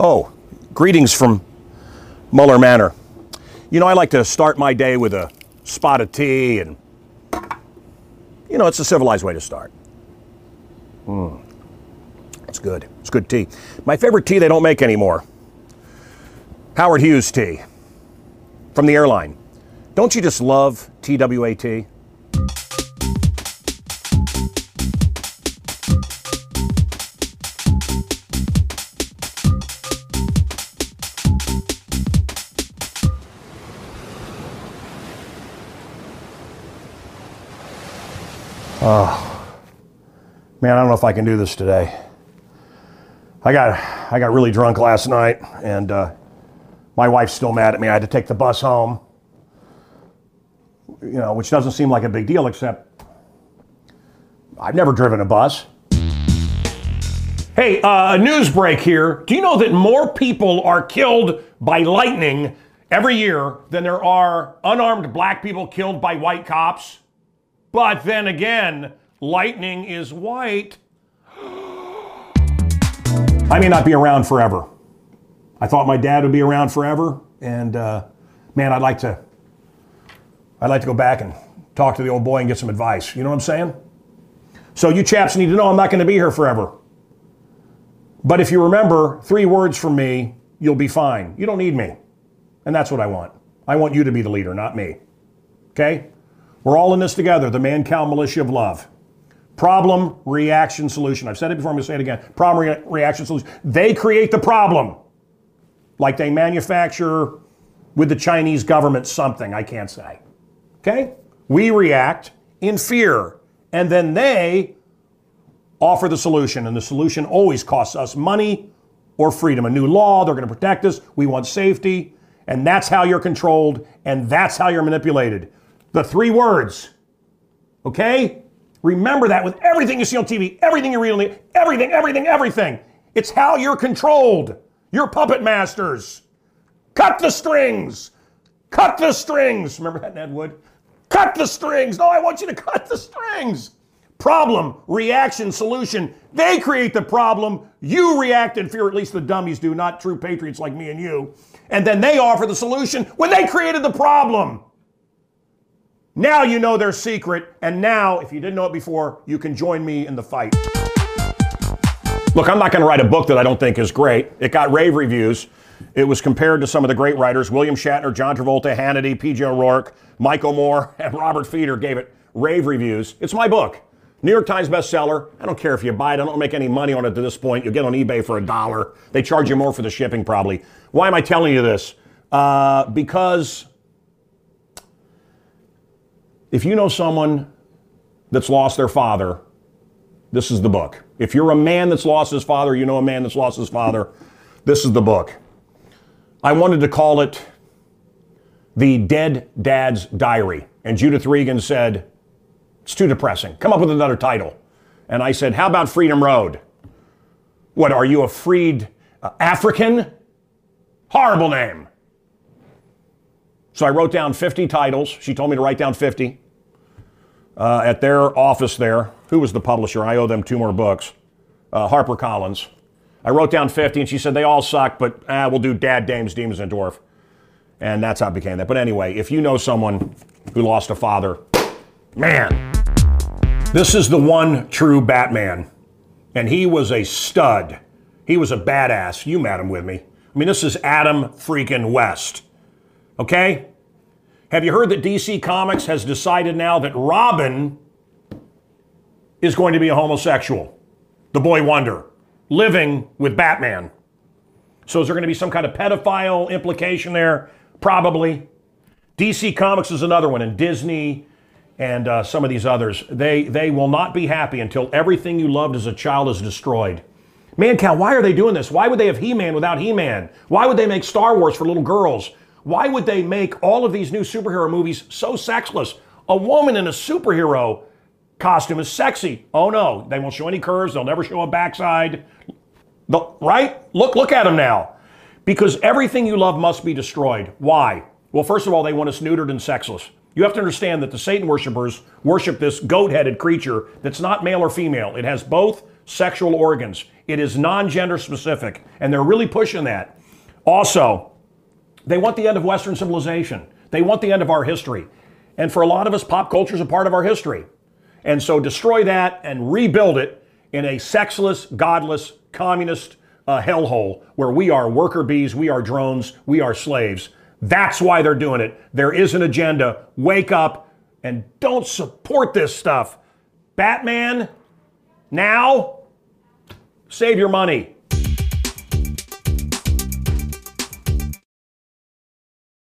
Oh, greetings from Muller Manor. You know, I like to start my day with a spot of tea, and, you know, it's a civilized way to start. Mm. It's good. It's good tea. My favorite tea they don't make anymore Howard Hughes tea from the airline. Don't you just love TWAT? Oh, man, I don't know if I can do this today. I got I got really drunk last night, and uh, my wife's still mad at me. I had to take the bus home, you know, which doesn't seem like a big deal, except I've never driven a bus. Hey, uh, a news break here. Do you know that more people are killed by lightning every year than there are unarmed black people killed by white cops? But then again, lightning is white. I may not be around forever. I thought my dad would be around forever, and uh, man, I'd like to. I'd like to go back and talk to the old boy and get some advice. You know what I'm saying? So you chaps need to know I'm not going to be here forever. But if you remember three words from me, you'll be fine. You don't need me. And that's what I want. I want you to be the leader, not me. Okay? We're all in this together, the Mancow Militia of Love. Problem, reaction, solution. I've said it before, I'm going to say it again. Problem, re- reaction, solution. They create the problem. Like they manufacture with the Chinese government something, I can't say. Okay? We react in fear, and then they offer the solution, and the solution always costs us money or freedom. A new law, they're going to protect us, we want safety, and that's how you're controlled, and that's how you're manipulated. The three words. Okay? Remember that with everything you see on TV, everything you read on the everything, everything, everything. It's how you're controlled. You're puppet masters. Cut the strings. Cut the strings. Remember that, Ned Wood? Cut the strings. No, I want you to cut the strings. Problem, reaction, solution. They create the problem. You react in fear, at least the dummies do, not true patriots like me and you. And then they offer the solution when they created the problem. Now you know their secret, and now, if you didn't know it before, you can join me in the fight. Look, I'm not going to write a book that I don't think is great. It got rave reviews. It was compared to some of the great writers William Shatner, John Travolta, Hannity, P.J. O'Rourke, Michael Moore, and Robert Feder gave it rave reviews. It's my book. New York Times bestseller. I don't care if you buy it. I don't make any money on it to this point. You'll get on eBay for a dollar. They charge you more for the shipping, probably. Why am I telling you this? Uh, because if you know someone that's lost their father, this is the book. If you're a man that's lost his father, you know a man that's lost his father, this is the book. I wanted to call it The Dead Dad's Diary. And Judith Regan said, It's too depressing. Come up with another title. And I said, How about Freedom Road? What, are you a freed uh, African? Horrible name. So I wrote down 50 titles. She told me to write down 50 uh, at their office there. Who was the publisher? I owe them two more books. Uh, Harper Collins. I wrote down 50 and she said they all suck, but ah, we'll do Dad, Dames, Demons, and Dwarf. And that's how it became that. But anyway, if you know someone who lost a father, man, this is the one true Batman. And he was a stud. He was a badass. You met him with me. I mean, this is Adam freaking West. Okay? Have you heard that DC Comics has decided now that Robin is going to be a homosexual? The boy wonder, living with Batman. So is there going to be some kind of pedophile implication there? Probably. DC Comics is another one, and Disney and uh, some of these others. They, they will not be happy until everything you loved as a child is destroyed. Mancow, why are they doing this? Why would they have He Man without He Man? Why would they make Star Wars for little girls? Why would they make all of these new superhero movies so sexless? A woman in a superhero costume is sexy. Oh no, they won't show any curves. They'll never show a backside. The, right? Look, look at them now. Because everything you love must be destroyed. Why? Well, first of all, they want us neutered and sexless. You have to understand that the Satan worshippers worship this goat headed creature that's not male or female. It has both sexual organs. It is non gender specific, and they're really pushing that. Also, they want the end of Western civilization, they want the end of our history. And for a lot of us, pop culture is a part of our history. And so destroy that and rebuild it in a sexless, godless, communist uh, hellhole where we are worker bees, we are drones, we are slaves. That's why they're doing it. There is an agenda. Wake up and don't support this stuff. Batman, now, save your money.